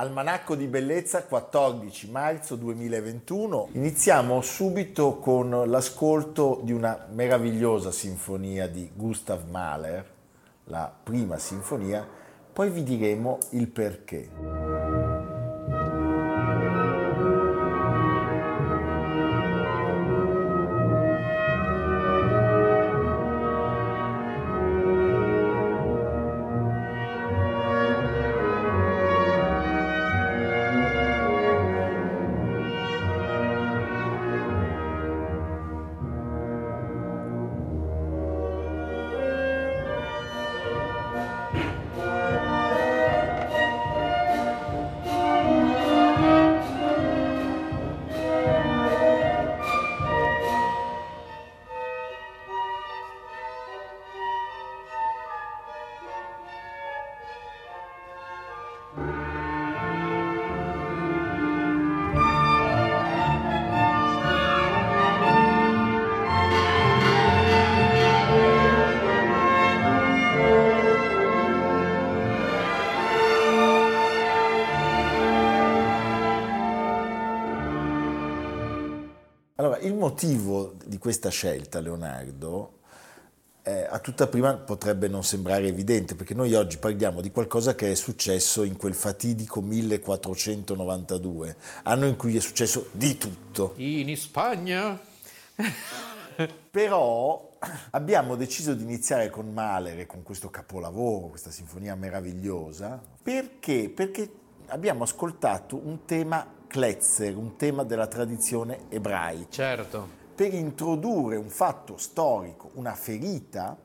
Almanacco di Bellezza 14 marzo 2021. Iniziamo subito con l'ascolto di una meravigliosa sinfonia di Gustav Mahler, la prima sinfonia, poi vi diremo il perché. Motivo di questa scelta, Leonardo, eh, a tutta prima potrebbe non sembrare evidente, perché noi oggi parliamo di qualcosa che è successo in quel fatidico 1492, anno in cui è successo di tutto. In Spagna? Però abbiamo deciso di iniziare con Mahler con questo capolavoro, questa sinfonia meravigliosa, perché? Perché abbiamo ascoltato un tema Kletzer, un tema della tradizione ebraica. Certo. Per introdurre un fatto storico, una ferita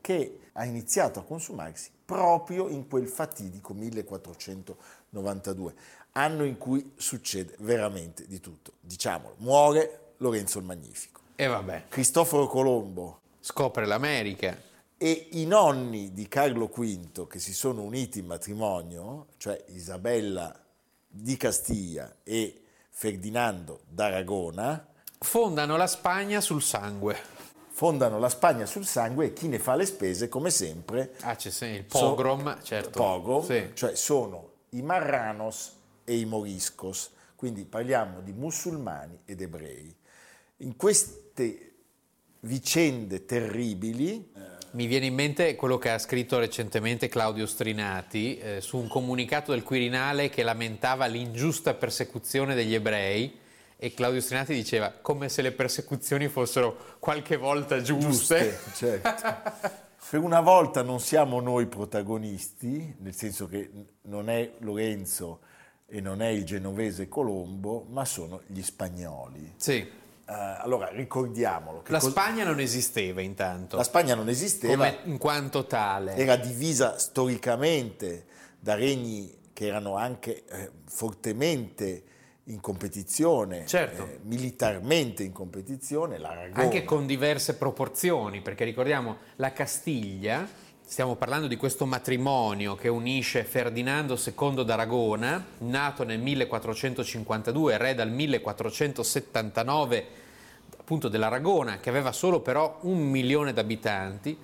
che ha iniziato a consumarsi proprio in quel fatidico 1492, anno in cui succede veramente di tutto. Diciamolo, muore Lorenzo il Magnifico. E vabbè. Cristoforo Colombo. Scopre l'America. E i nonni di Carlo V che si sono uniti in matrimonio, cioè Isabella di Castiglia e Ferdinando d'Aragona fondano la Spagna sul sangue. Fondano la Spagna sul sangue e chi ne fa le spese, come sempre, ah, c'è sì, il pogrom, so, certo. Pogrom, sì. cioè sono i Marranos e i Moriscos, quindi parliamo di musulmani ed ebrei. In queste vicende terribili mi viene in mente quello che ha scritto recentemente Claudio Strinati eh, su un comunicato del Quirinale che lamentava l'ingiusta persecuzione degli ebrei e Claudio Strinati diceva come se le persecuzioni fossero qualche volta giuste. giuste certo. per una volta non siamo noi protagonisti, nel senso che non è Lorenzo e non è il genovese Colombo, ma sono gli spagnoli. Sì. Uh, allora ricordiamolo. la cos- Spagna non esisteva intanto. La Spagna non esisteva. Come in quanto tale. Era divisa storicamente da regni che erano anche eh, fortemente in competizione, certo. eh, militarmente in competizione, l'Aragona. Anche con diverse proporzioni, perché ricordiamo la Castiglia, stiamo parlando di questo matrimonio che unisce Ferdinando II d'Aragona, nato nel 1452, re dal 1479 appunto dell'Aragona, che aveva solo però un milione di abitanti,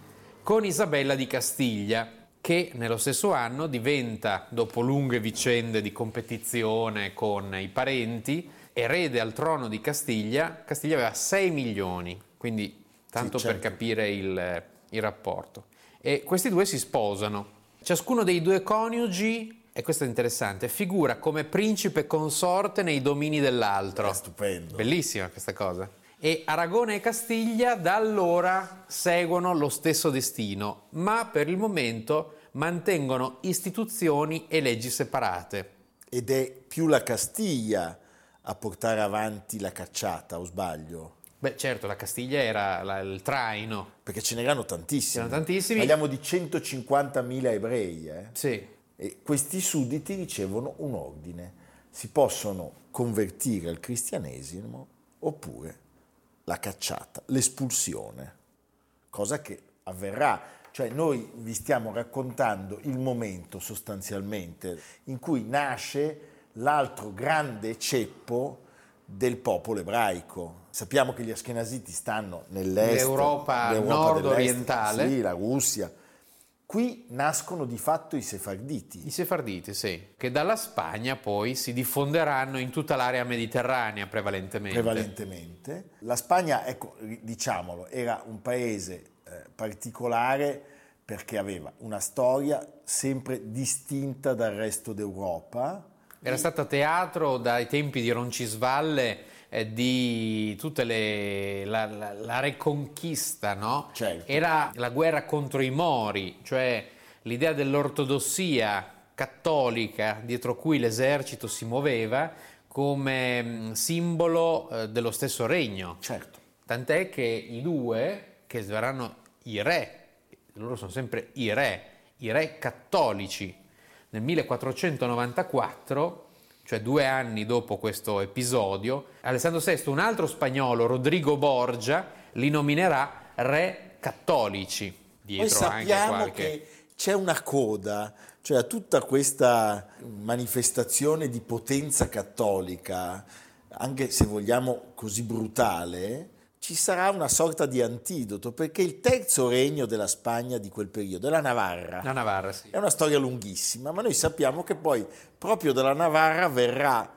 con Isabella di Castiglia, che nello stesso anno diventa, dopo lunghe vicende di competizione con i parenti, erede al trono di Castiglia. Castiglia aveva 6 milioni, quindi tanto sì, certo. per capire il, il rapporto. E questi due si sposano. Ciascuno dei due coniugi, e questo è interessante, figura come principe consorte nei domini dell'altro. È stupendo. Bellissima questa cosa. E Aragona e Castiglia da allora seguono lo stesso destino, ma per il momento mantengono istituzioni e leggi separate. Ed è più la Castiglia a portare avanti la cacciata, o sbaglio? Beh, certo, la Castiglia era la, il traino. Perché ce n'erano tantissimi. C'erano tantissimi. Parliamo di 150.000 ebrei. Eh? Sì. E questi sudditi ricevono un ordine. Si possono convertire al cristianesimo oppure la cacciata, l'espulsione. Cosa che avverrà. Cioè noi vi stiamo raccontando il momento sostanzialmente in cui nasce l'altro grande ceppo del popolo ebraico. Sappiamo che gli Ashkenaziti stanno nell'est, l'Europa, nord-orientale, sì, la Russia. Qui nascono di fatto i sefarditi. I sefarditi, sì, che dalla Spagna poi si diffonderanno in tutta l'area mediterranea prevalentemente. Prevalentemente. La Spagna, ecco, diciamolo, era un paese eh, particolare perché aveva una storia sempre distinta dal resto d'Europa. Era stata teatro dai tempi di Roncisvalle eh, di tutta la, la, la, reconquista, no? Certo. Era la guerra contro i Mori, cioè l'idea dell'ortodossia cattolica dietro cui l'esercito si muoveva come simbolo eh, dello stesso regno. Certo. Tant'è che i due, che saranno i re, loro sono sempre i re, i re cattolici, nel 1494 cioè due anni dopo questo episodio, Alessandro VI, un altro spagnolo, Rodrigo Borgia, li nominerà re cattolici. Dietro Poi sappiamo qualche... che c'è una coda, cioè a tutta questa manifestazione di potenza cattolica, anche se vogliamo così brutale, ci sarà una sorta di antidoto, perché il terzo regno della Spagna di quel periodo è la Navarra. La Navarra, sì. È una storia lunghissima, ma noi sappiamo che poi proprio dalla Navarra verrà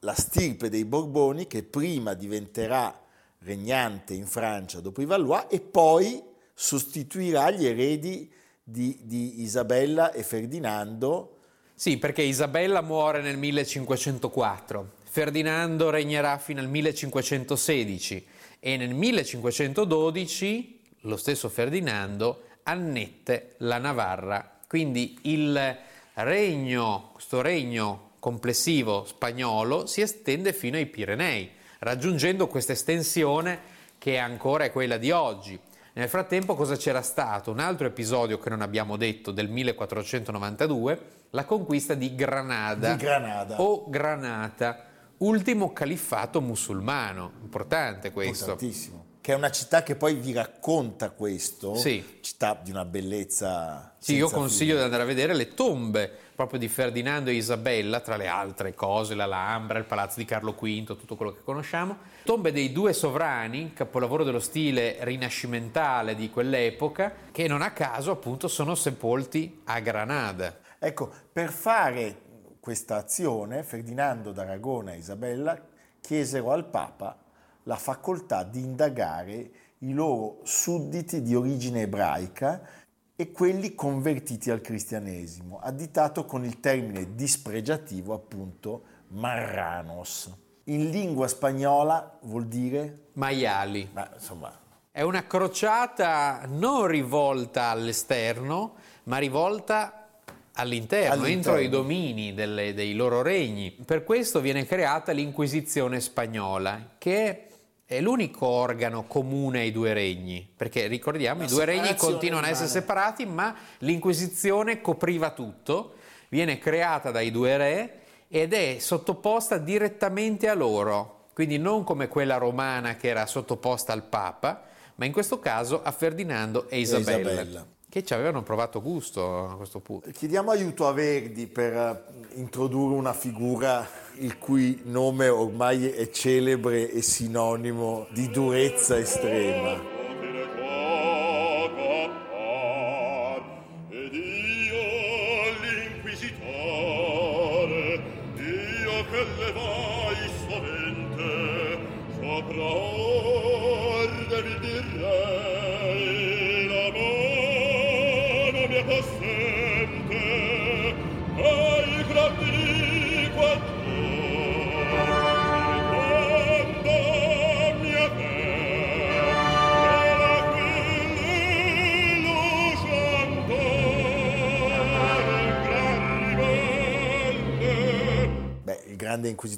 la stirpe dei Borboni che prima diventerà regnante in Francia dopo i Valois e poi sostituirà gli eredi di, di Isabella e Ferdinando. Sì, perché Isabella muore nel 1504, Ferdinando regnerà fino al 1516 e nel 1512 lo stesso Ferdinando annette la Navarra. Quindi il regno, questo regno complessivo spagnolo si estende fino ai Pirenei, raggiungendo questa estensione che ancora è quella di oggi. Nel frattempo cosa c'era stato? Un altro episodio che non abbiamo detto del 1492, la conquista di Granada, di Granada. o Granata ultimo califfato musulmano, importante questo. Importantissimo. Che è una città che poi vi racconta questo, sì. città di una bellezza. Sì, io consiglio fine. di andare a vedere le tombe proprio di Ferdinando e Isabella, tra le altre cose, la Lambra, il palazzo di Carlo V, tutto quello che conosciamo. Tombe dei due sovrani, capolavoro dello stile rinascimentale di quell'epoca, che non a caso appunto sono sepolti a Granada. Ecco, per fare questa azione, Ferdinando d'Aragona e Isabella chiesero al Papa la facoltà di indagare i loro sudditi di origine ebraica e quelli convertiti al cristianesimo, additato con il termine dispregiativo appunto marranos. In lingua spagnola vuol dire maiali. Ma insomma, è una crociata non rivolta all'esterno, ma rivolta all'interno, all'interno, entro i domini delle, dei loro regni. Per questo viene creata l'Inquisizione spagnola, che è l'unico organo comune ai due regni, perché ricordiamo, La i due regni continuano a essere separati, ma l'Inquisizione copriva tutto, viene creata dai due re ed è sottoposta direttamente a loro, quindi non come quella romana che era sottoposta al Papa, ma in questo caso a Ferdinando e Isabella. Isabella che ci avevano provato gusto a questo punto. Chiediamo aiuto a Verdi per eh, introdurre una figura il cui nome ormai è celebre e sinonimo di durezza estrema.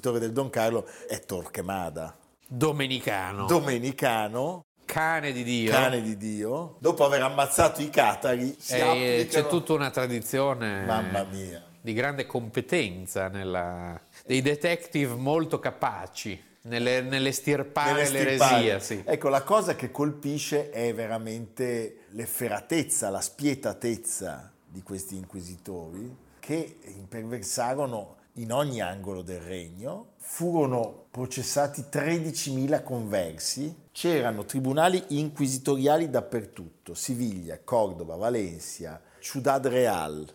Inquisitore del Don Carlo è Torquemada. Domenicano. Domenicano. Cane di Dio. Cane di Dio. Dopo aver ammazzato i catari, eh, c'è tutta una tradizione. Mamma mia. Di grande competenza nella... dei detective molto capaci. nelle, nell'estirpare nell'estirpare. l'eresia. Sì. Ecco, la cosa che colpisce è veramente l'efferatezza, la spietatezza di questi inquisitori che imperversarono in ogni angolo del regno, furono processati 13.000 conversi, c'erano tribunali inquisitoriali dappertutto, Siviglia, Cordova, Valencia, Ciudad Real,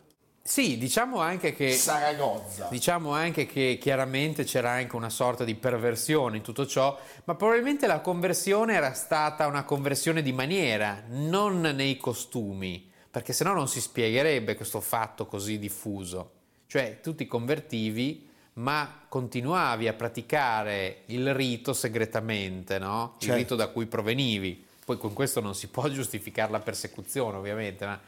Sì, diciamo anche che Saragozza. Diciamo anche che chiaramente c'era anche una sorta di perversione in tutto ciò, ma probabilmente la conversione era stata una conversione di maniera, non nei costumi, perché sennò non si spiegherebbe questo fatto così diffuso. Cioè, tu ti convertivi, ma continuavi a praticare il rito segretamente, no? Il Certo. rito da cui provenivi. Poi con questo non si può giustificare la persecuzione, ovviamente, ma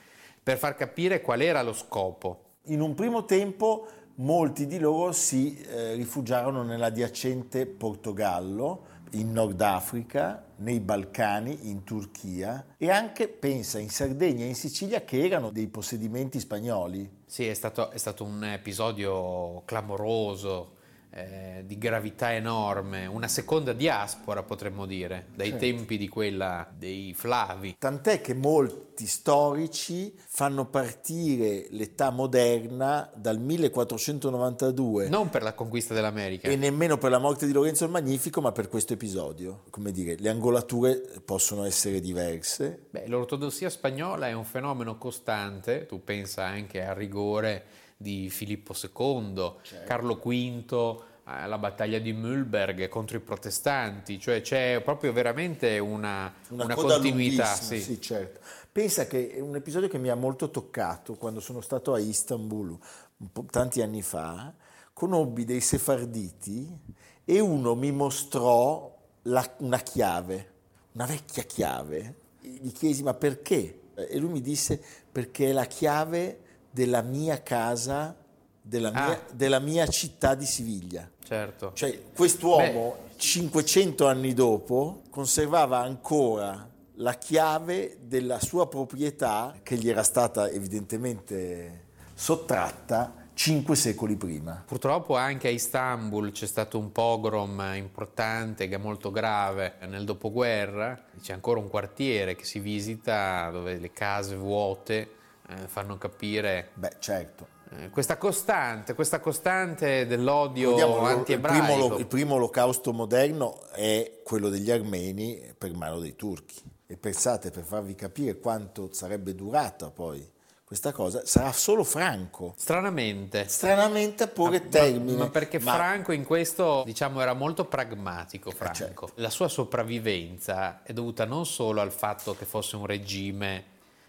per far capire qual era lo scopo. In un primo tempo molti di loro si eh, rifugiarono nell'adiacente Portogallo, in Nord Africa, nei Balcani, in Turchia e anche, pensa, in Sardegna e in Sicilia che erano dei possedimenti spagnoli. Sì, è stato, è stato un episodio clamoroso, eh, di gravità enorme, una seconda diaspora potremmo dire, dai Certo. tempi di quella dei Flavi. Tant'è che molti storici fanno partire l'età moderna dal 1492 Non per la conquista dell'America. e nemmeno per la morte di Lorenzo il Magnifico, ma per questo episodio. Come dire, le angolature possono essere diverse. Beh, l'ortodossia spagnola è un fenomeno costante, tu pensa anche al rigore di Filippo II, Certo. Carlo V, alla battaglia di Mühlberg contro i protestanti, cioè c'è proprio veramente una, Una, una continuità. sì. sì, certo. Pensa che è un episodio che mi ha molto toccato quando sono stato a Istanbul tanti anni fa, conobbi dei sefarditi e uno mi mostrò la- una chiave, una vecchia chiave. Gli chiesi ma perché? E lui mi disse perché è la chiave della mia casa, della mia, Ah. della mia città di Siviglia. Certo. Cioè, quest'uomo, 500 anni dopo, conservava ancora la chiave della sua proprietà che gli era stata evidentemente sottratta cinque secoli prima. Purtroppo anche a Istanbul c'è stato un pogrom importante, che è molto grave, nel dopoguerra. C'è ancora un quartiere che si visita dove le case vuote eh, fanno capire Beh, certo. eh, questa costante, questa costante dell'odio lo- il, anti-ebraico. primo, il primo olocausto moderno è quello degli armeni per mano dei turchi. E pensate, per farvi capire quanto sarebbe durata poi questa cosa, sarà solo Franco. Stranamente. Stranamente a porre Ma- termine. Ma perché ma- Franco in questo, diciamo, era molto pragmatico. Franco. certo. La sua sopravvivenza è dovuta non solo al fatto che fosse un regime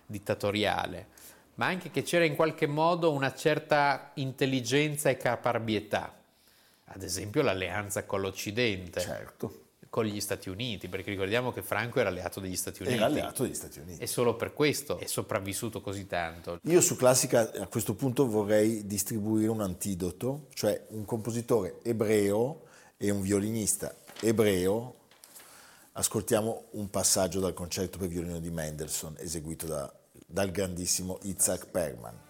dittatoriale, ma anche che c'era in qualche modo una certa intelligenza e caparbietà. Ad esempio l'alleanza con l'Occidente, Certo, con gli Stati Uniti, perché ricordiamo che Franco era alleato degli Stati Uniti. era alleato degli Stati Uniti. E solo per questo è sopravvissuto così tanto. Io su Classica a questo punto vorrei distribuire un antidoto, cioè un compositore ebreo e un violinista ebreo. Ascoltiamo un passaggio dal concerto per violino di Mendelssohn eseguito da- dal grandissimo Itzhak Perlman.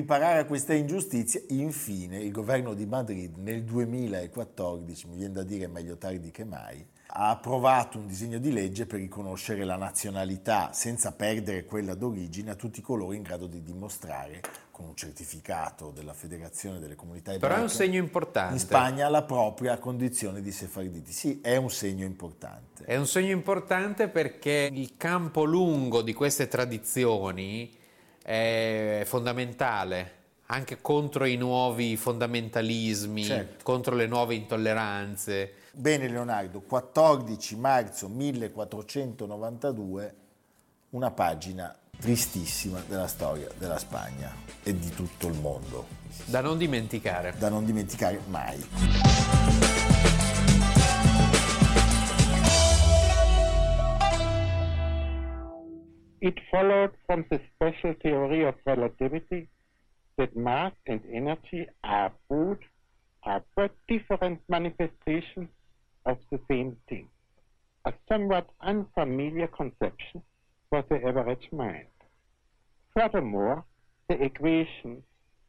Riparare a questa ingiustizia, infine il governo di Madrid nel 2014, mi viene da dire meglio tardi che mai, ha approvato un disegno di legge per riconoscere la nazionalità senza perdere quella d'origine a tutti coloro in grado di dimostrare con un certificato della Federazione delle Comunità Ebraiche Però è un segno importante. in Spagna la propria condizione di sefarditi. Sì, è un segno importante. È un segno importante perché il campo lungo di queste tradizioni è fondamentale anche contro i nuovi fondamentalismi, Certo. contro le nuove intolleranze. Bene Leonardo, 14 marzo 1492, una pagina tristissima della storia della Spagna e di tutto il mondo, Da non dimenticare. da non dimenticare mai. It followed from the special theory of relativity that mass and energy are both are but different manifestations of the same thing. A somewhat unfamiliar conception for the average mind. Furthermore, the equation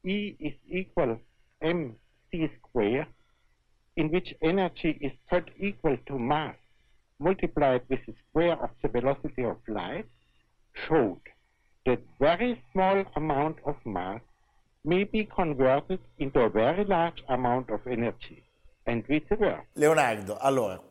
E is equal mc squared, in which energy is thought equal to mass multiplied with the square of the velocity of light, showed that very small amount of mass may be converted into a very large amount of energy, and vice versa. Leonardo, allora,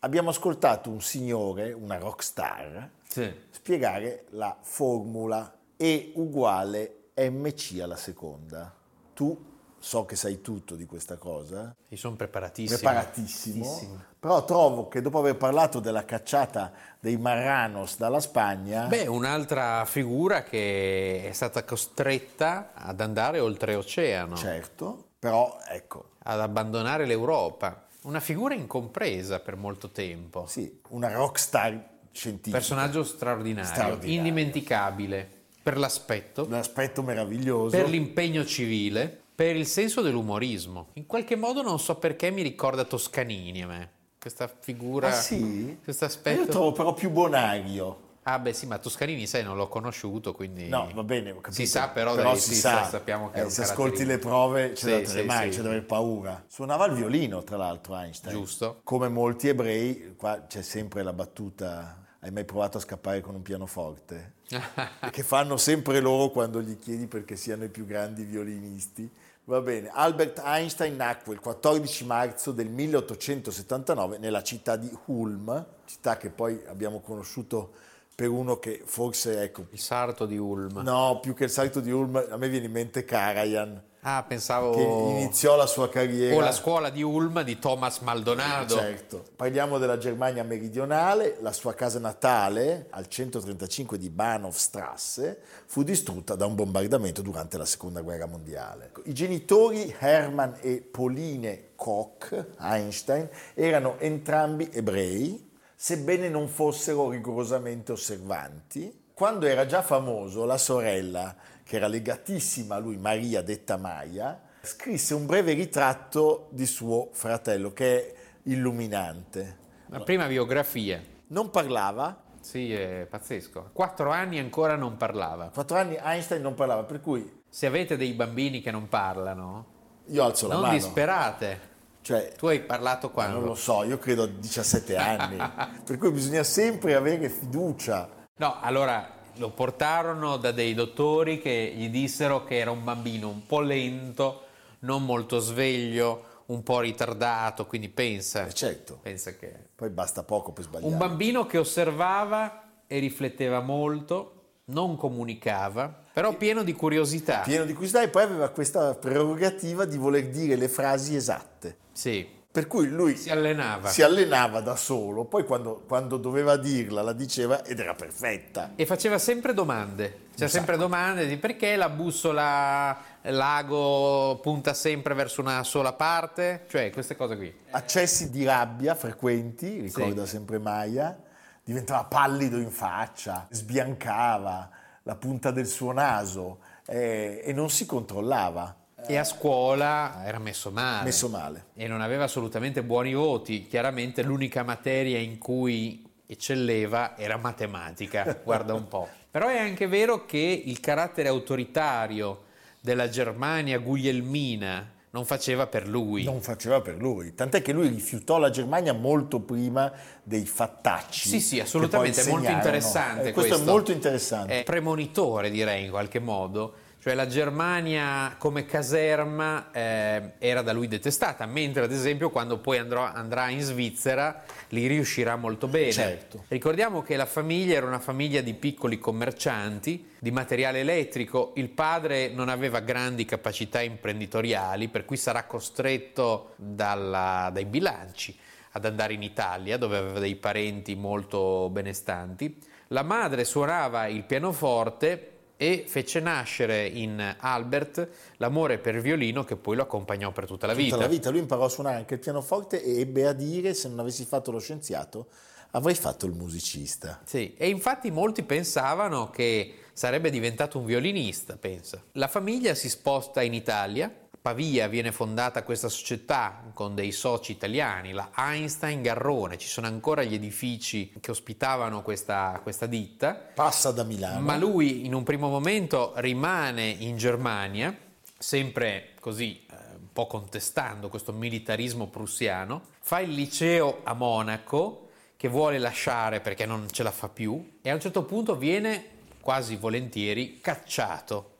abbiamo ascoltato un signore, una rockstar, Sì. spiegare la formula E uguale mc alla seconda. Tu so che sai tutto di questa cosa, Io sono preparatissimo. preparatissimo, però trovo che dopo aver parlato della cacciata dei Marranos dalla Spagna, Beh, un'altra figura che è stata costretta ad andare oltreoceano, certo, però ecco, ad abbandonare l'Europa. Una figura incompresa per molto tempo. sì, una rockstar scientifica. Personaggio straordinario, Straordinario. indimenticabile per l'aspetto, L'aspetto meraviglioso. per l'impegno civile, per il senso dell'umorismo. In qualche modo non so perché mi ricorda Toscanini a me. Questa figura, Ah sì? questo Io aspetto. trovo però più bonario. Ah beh sì, ma Toscanini sai non l'ho conosciuto, quindi No, va bene, ho capito. si sa però, dai, si sì, sa. sappiamo che Eh, se ascolti le prove c'è Sì, da sì, tremare, sì. c'è da avere paura. Suonava il violino, tra l'altro, Einstein. Giusto. Come molti ebrei, qua c'è sempre la battuta hai mai provato a scappare con un pianoforte? che fanno sempre loro quando gli chiedi perché siano i più grandi violinisti. Va bene, Albert Einstein nacque il 14 marzo del 1879 nella città di Ulm, città che poi abbiamo conosciuto per uno che forse, ecco, Il sarto di Ulm. no, più che il salto di Ulm, a me viene in mente Karajan, Ah, pensavo... che iniziò la sua carriera... O la scuola di Ulm di Thomas Maldonado. Certo. Parliamo della Germania meridionale, la sua casa natale, al 135 di Bahnhofstrasse, fu distrutta da un bombardamento durante la Seconda Guerra Mondiale. I genitori Hermann e Pauline Koch, Einstein, erano entrambi ebrei, sebbene non fossero rigorosamente osservanti. Quando era già famoso, la sorella, che era legatissima a lui, Maria detta Maia, scrisse un breve ritratto di suo fratello che è illuminante. La prima biografia. Non parlava, Sì, è pazzesco. Quattro anni ancora non parlava. quattro anni Einstein non parlava, per cui Se avete dei bambini che non parlano, io alzo la non mano. disperate. Cioè, Tu hai parlato quando? non lo so, io credo a 17 anni, per cui bisogna sempre avere fiducia. No, allora lo portarono da dei dottori che gli dissero che era un bambino un po' lento, non molto sveglio, un po' ritardato, quindi pensa, Eh, certo, pensa che poi basta poco per sbagliare. un bambino che osservava e rifletteva molto, non comunicava, però pieno di curiosità. Pieno di curiosità e poi aveva questa prerogativa di voler dire le frasi esatte. Sì, Per cui lui si allenava. si allenava da solo, poi quando, quando doveva dirla la diceva ed era perfetta. E faceva sempre domande, cioè sempre domande di perché la bussola l'ago punta sempre verso una sola parte, cioè queste cose qui. Accessi di rabbia frequenti, ricorda sempre Maya, diventava pallido in faccia, sbiancava la punta del suo naso eh, e non si controllava, E a scuola era messo male. messo male. E non aveva assolutamente buoni voti. Chiaramente l'unica materia in cui eccelleva era matematica, guarda un po'. Però è anche vero che il carattere autoritario della Germania Guglielmina non faceva per lui. Non faceva per lui, tant'è che lui rifiutò la Germania molto prima dei fattacci. Sì, sì, assolutamente, è molto interessante. Eh, questo, questo è molto interessante. È premonitore, direi, in qualche modo. Cioè la Germania come caserma eh, era da lui detestata, mentre ad esempio quando poi andrò, andrà in Svizzera li riuscirà molto bene. Certo. Ricordiamo che la famiglia era una famiglia di piccoli commercianti di materiale elettrico, il padre non aveva grandi capacità imprenditoriali, per cui sarà costretto dalla, dai bilanci ad andare in Italia, dove aveva dei parenti molto benestanti. La madre suonava il pianoforte e fece nascere in Albert l'amore per violino che poi lo accompagnò per tutta la vita. Tutta la vita, lui imparò a suonare anche il pianoforte e ebbe a dire se non avessi fatto lo scienziato avrei fatto il musicista. Sì, e infatti molti pensavano che sarebbe diventato un violinista, pensa. La famiglia si sposta in Italia Pavia viene fondata questa società con dei soci italiani, la Einstein Garrone, ci sono ancora gli edifici che ospitavano questa, questa ditta. Passa da Milano. Ma lui in un primo momento rimane in Germania, sempre così eh, un po' contestando questo militarismo prussiano, fa il liceo a Monaco che vuole lasciare perché non ce la fa più e a un certo punto viene quasi volentieri cacciato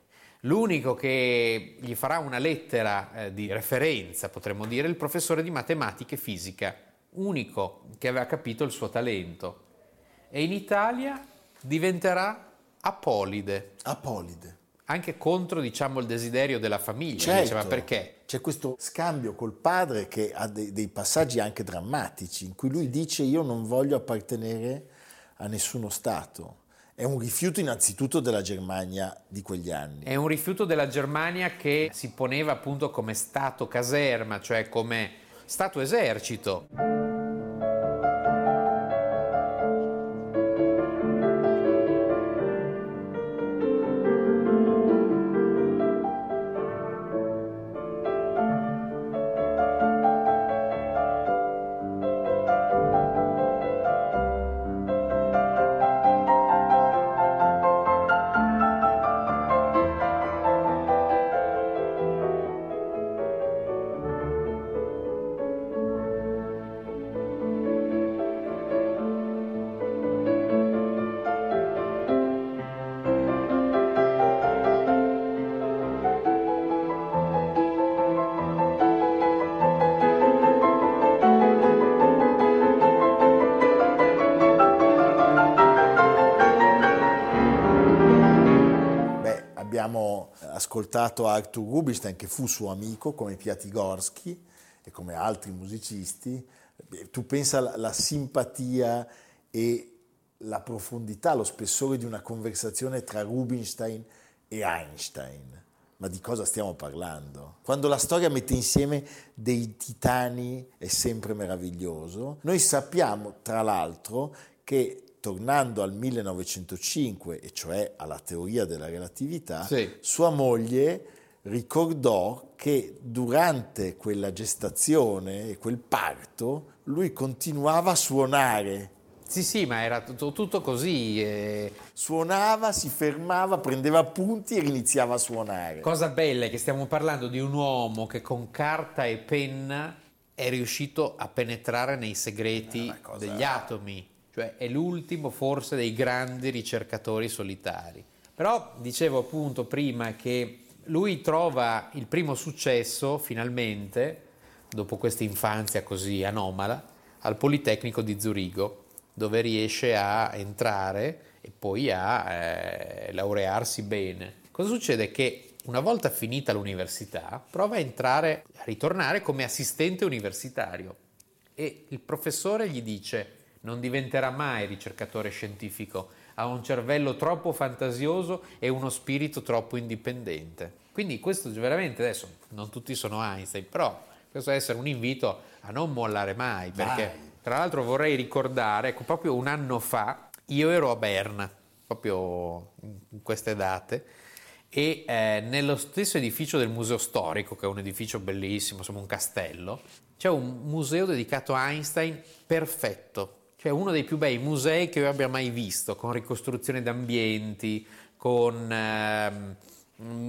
L'unico che gli farà una lettera eh, di referenza, potremmo dire, è il professore di matematica e fisica, unico che aveva capito il suo talento. E in Italia diventerà Apolide. Apolide. Anche contro, diciamo, il desiderio della famiglia. Certo. Diceva perché? C'è questo scambio col padre che ha dei, dei passaggi anche drammatici, in cui lui dice io non voglio appartenere a nessuno Stato è un rifiuto innanzitutto della Germania di quegli anni. È un rifiuto della Germania che si poneva appunto come Stato caserma, cioè come Stato esercito. Ascoltato Arthur Rubinstein, che fu suo amico, come Piatigorsky e come altri musicisti. Tu pensa alla simpatia e la profondità, lo spessore di una conversazione tra Rubinstein e Einstein. Ma di cosa stiamo parlando? Quando la storia mette insieme dei titani è sempre meraviglioso. Noi sappiamo, tra l'altro, che tornando al 1905, e cioè alla teoria della relatività, sì. sua moglie ricordò che durante quella gestazione e quel parto lui continuava a suonare. Sì, sì, ma era tutto, tutto così. Eh. Suonava, si fermava, prendeva appunti e iniziava a suonare. Cosa bella è che stiamo parlando di un uomo che con carta e penna è riuscito a penetrare nei segreti degli atomi cioè è l'ultimo forse dei grandi ricercatori solitari. Però dicevo appunto prima che lui trova il primo successo finalmente, dopo questa infanzia così anomala, al Politecnico di Zurigo, dove riesce a entrare e poi a eh, laurearsi bene. Cosa succede? Che una volta finita l'università prova a entrare, a ritornare come assistente universitario e il professore gli dice non diventerà mai ricercatore scientifico, ha un cervello troppo fantasioso e uno spirito troppo indipendente. Quindi questo veramente adesso non tutti sono Einstein, però questo deve essere un invito a non mollare mai, perché Vai. tra l'altro vorrei ricordare, ecco, proprio un anno fa io ero a Berna, proprio in queste date, e eh, nello stesso edificio del Museo Storico, che è un edificio bellissimo, insomma un castello, c'è un museo dedicato a Einstein perfetto, cioè uno dei più bei musei che io abbia mai visto, con ricostruzione d'ambienti, con ehm,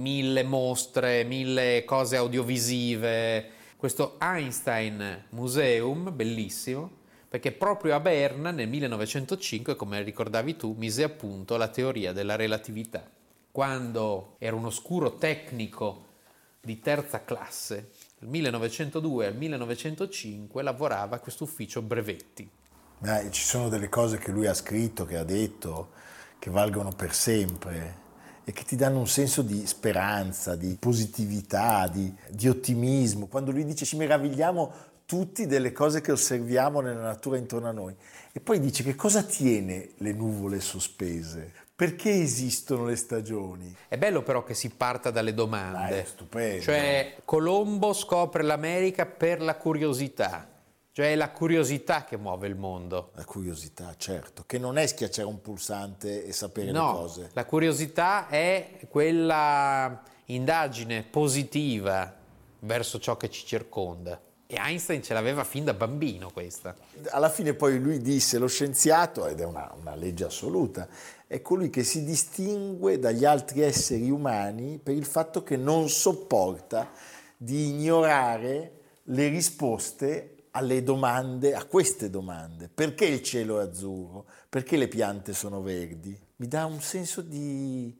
mille mostre, mille cose audiovisive. Questo Einstein Museum, bellissimo, perché proprio a Berna nel 1905, come ricordavi tu, mise a punto la teoria della relatività. Quando era un oscuro tecnico di terza classe, dal 1902 al 1905 lavorava a questo ufficio brevetti. Ma ci sono delle cose che lui ha scritto, che ha detto, che valgono per sempre e che ti danno un senso di speranza, di positività, di, di ottimismo. Quando lui dice ci meravigliamo tutti delle cose che osserviamo nella natura intorno a noi. E poi dice che cosa tiene le nuvole sospese? Perché esistono le stagioni? È bello però che si parta dalle domande. Ah, è stupendo. Cioè, Colombo scopre l'America per la curiosità. Cioè è la curiosità che muove il mondo. La curiosità, certo, che non è schiacciare un pulsante e sapere no, le cose. La curiosità è quella indagine positiva verso ciò che ci circonda. E Einstein ce l'aveva fin da bambino questa. Alla fine poi lui disse lo scienziato, ed è una, una legge assoluta, è colui che si distingue dagli altri esseri umani per il fatto che non sopporta di ignorare le risposte alle domande, a queste domande. Perché il cielo è azzurro? Perché le piante sono verdi? Mi dà un senso di,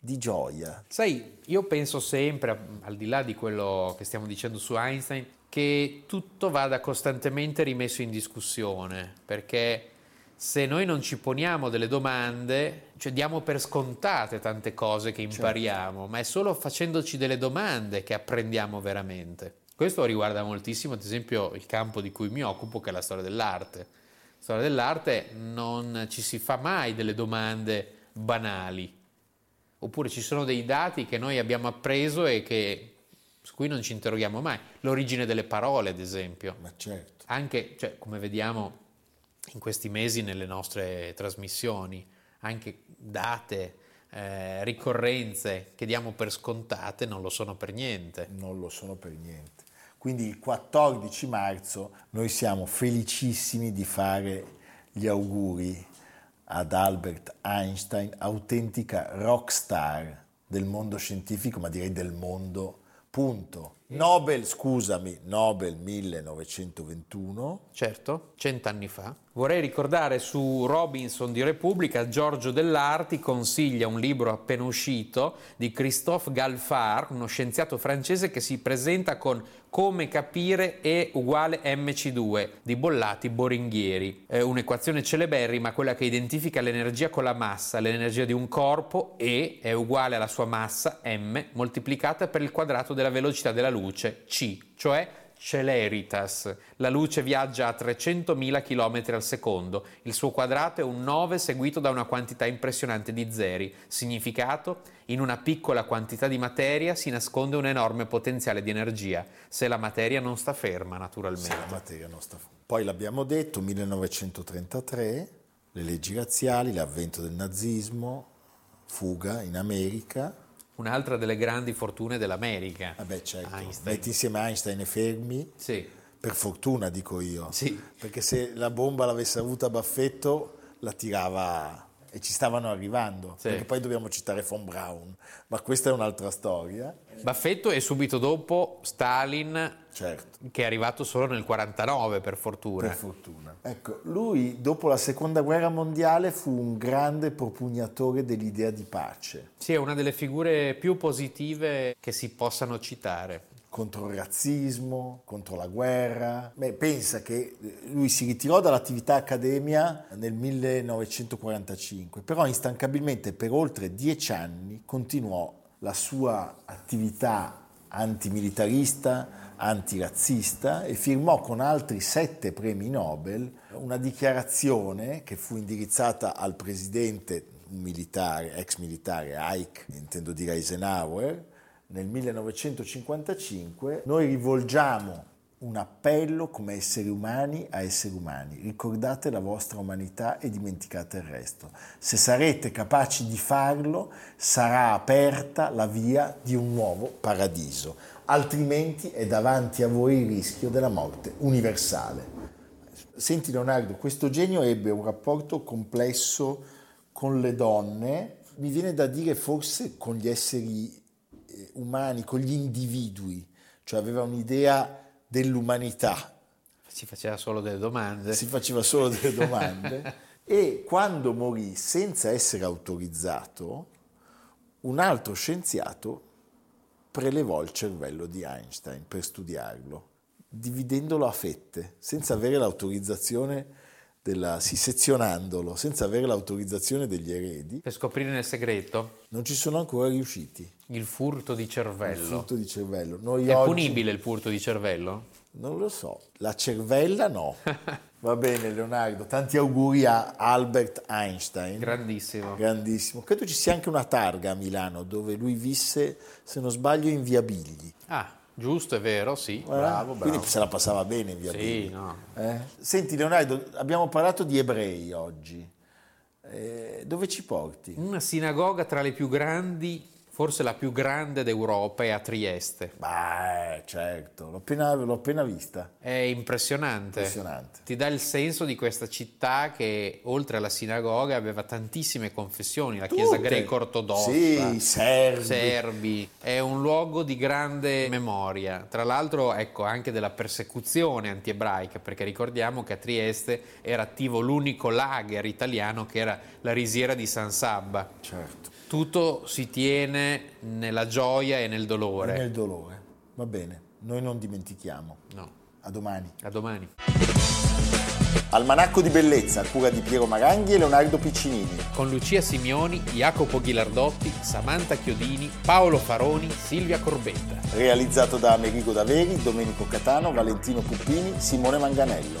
di gioia. Sai, io penso sempre, al di là di quello che stiamo dicendo su Einstein, che tutto vada costantemente rimesso in discussione, perché se noi non ci poniamo delle domande, cioè diamo per scontate tante cose che impariamo, certo. ma è solo facendoci delle domande che apprendiamo veramente. Questo riguarda moltissimo, ad esempio, il campo di cui mi occupo, che è la storia dell'arte. La storia dell'arte non ci si fa mai delle domande banali, oppure ci sono dei dati che noi abbiamo appreso e che, su cui non ci interroghiamo mai. L'origine delle parole, ad esempio. Ma certo. Anche, cioè, come vediamo in questi mesi nelle nostre trasmissioni, anche date, eh, ricorrenze che diamo per scontate non lo sono per niente. Non lo sono per niente. Quindi il 14 marzo noi siamo felicissimi di fare gli auguri ad Albert Einstein, autentica rockstar del mondo scientifico, ma direi del mondo, punto. Nobel, scusami, Nobel 1921. Certo, cent'anni fa. Vorrei ricordare su Robinson di Repubblica, Giorgio Dell'Arti consiglia un libro appena uscito di Christophe Galfard, uno scienziato francese che si presenta con Come capire E uguale MC2 di Bollati Boringhieri. È un'equazione celeberrima, quella che identifica l'energia con la massa, l'energia di un corpo E è uguale alla sua massa M moltiplicata per il quadrato della velocità della luce C, cioè celeritas. La luce viaggia a 300.000 km al secondo. Il suo quadrato è un 9 seguito da una quantità impressionante di zeri. Significato? In una piccola quantità di materia si nasconde un enorme potenziale di energia, se la materia non sta ferma, naturalmente. Se la materia non sta ferma. Poi l'abbiamo detto, 1933, le leggi razziali, l'avvento del nazismo, fuga in America, un'altra delle grandi fortune dell'America. Vabbè, certo. Einstein. Metti insieme Einstein e Fermi. Sì. Per fortuna, dico io. Sì. Perché se la bomba l'avesse avuta Baffetto, la tirava e ci stavano arrivando. Sì. Perché poi dobbiamo citare von Braun, ma questa è un'altra storia. Baffetto e subito dopo Stalin, certo. che è arrivato solo nel 49 per fortuna. Per fortuna. Ecco, lui dopo la seconda guerra mondiale fu un grande propugnatore dell'idea di pace. Sì, è una delle figure più positive che si possano citare contro il razzismo, contro la guerra. Beh, pensa che lui si ritirò dall'attività accademia nel 1945, però instancabilmente per oltre dieci anni continuò la sua attività antimilitarista, antirazzista e firmò con altri sette premi Nobel una dichiarazione che fu indirizzata al presidente militare, ex militare Ike, intendo dire Eisenhower, nel 1955, noi rivolgiamo un appello come esseri umani a esseri umani. Ricordate la vostra umanità e dimenticate il resto. Se sarete capaci di farlo, sarà aperta la via di un nuovo paradiso. Altrimenti è davanti a voi il rischio della morte universale. Senti Leonardo, questo genio ebbe un rapporto complesso con le donne, mi viene da dire forse con gli esseri eh, umani, con gli individui, cioè aveva un'idea dell'umanità, Si faceva solo delle domande. si faceva solo delle domande e quando morì senza essere autorizzato, un altro scienziato prelevò il cervello di Einstein per studiarlo, dividendolo a fette, senza avere l'autorizzazione della, sezionandolo, senza avere l'autorizzazione degli eredi. Per scoprire nel segreto Non ci sono ancora riusciti. il furto di Il cervello. frutto di cervello. Noi È oggi- punibile il furto di cervello? Non lo so. La cervella no. Va bene Leonardo, tanti auguri a Albert Einstein. Grandissimo. Grandissimo. Credo ci sia anche una targa a Milano dove lui visse, se non sbaglio, in via Bigli. Ah, giusto, è vero, sì. Eh? Bravo, bravo. Quindi se la passava bene in via Sì, no. Eh? Senti Leonardo, abbiamo parlato di ebrei oggi. Eh, dove ci porti? Una sinagoga tra le più grandi, forse la più grande d'Europa, è a Trieste. Beh, certo, l'ho appena, l'ho appena vista. È impressionante. Impressionante. Ti dà il senso di questa città che oltre alla sinagoga aveva tantissime confessioni, la chiesa Tutte. greco-ortodossa. Sì, serbi. serbi. È un luogo di grande memoria. Tra l'altro, ecco, anche della persecuzione antiebraica, perché ricordiamo che a Trieste era attivo l'unico lager italiano che era la risiera di San Sabba. Certo. Tutto si tiene nella gioia e nel dolore. Nel dolore. Va bene, noi non dimentichiamo. No, A domani. a domani. Almanacco di bellezza, cura di Piero Maranghi e Leonardo Piccinini. Con Lucia Simioni, Jacopo Ghilardotti, Samantha Chiodini, Paolo Faroni, Silvia Corbetta. Realizzato da Amerigo Daveri, Domenico Catano, Valentino Puppini, Simone Manganello.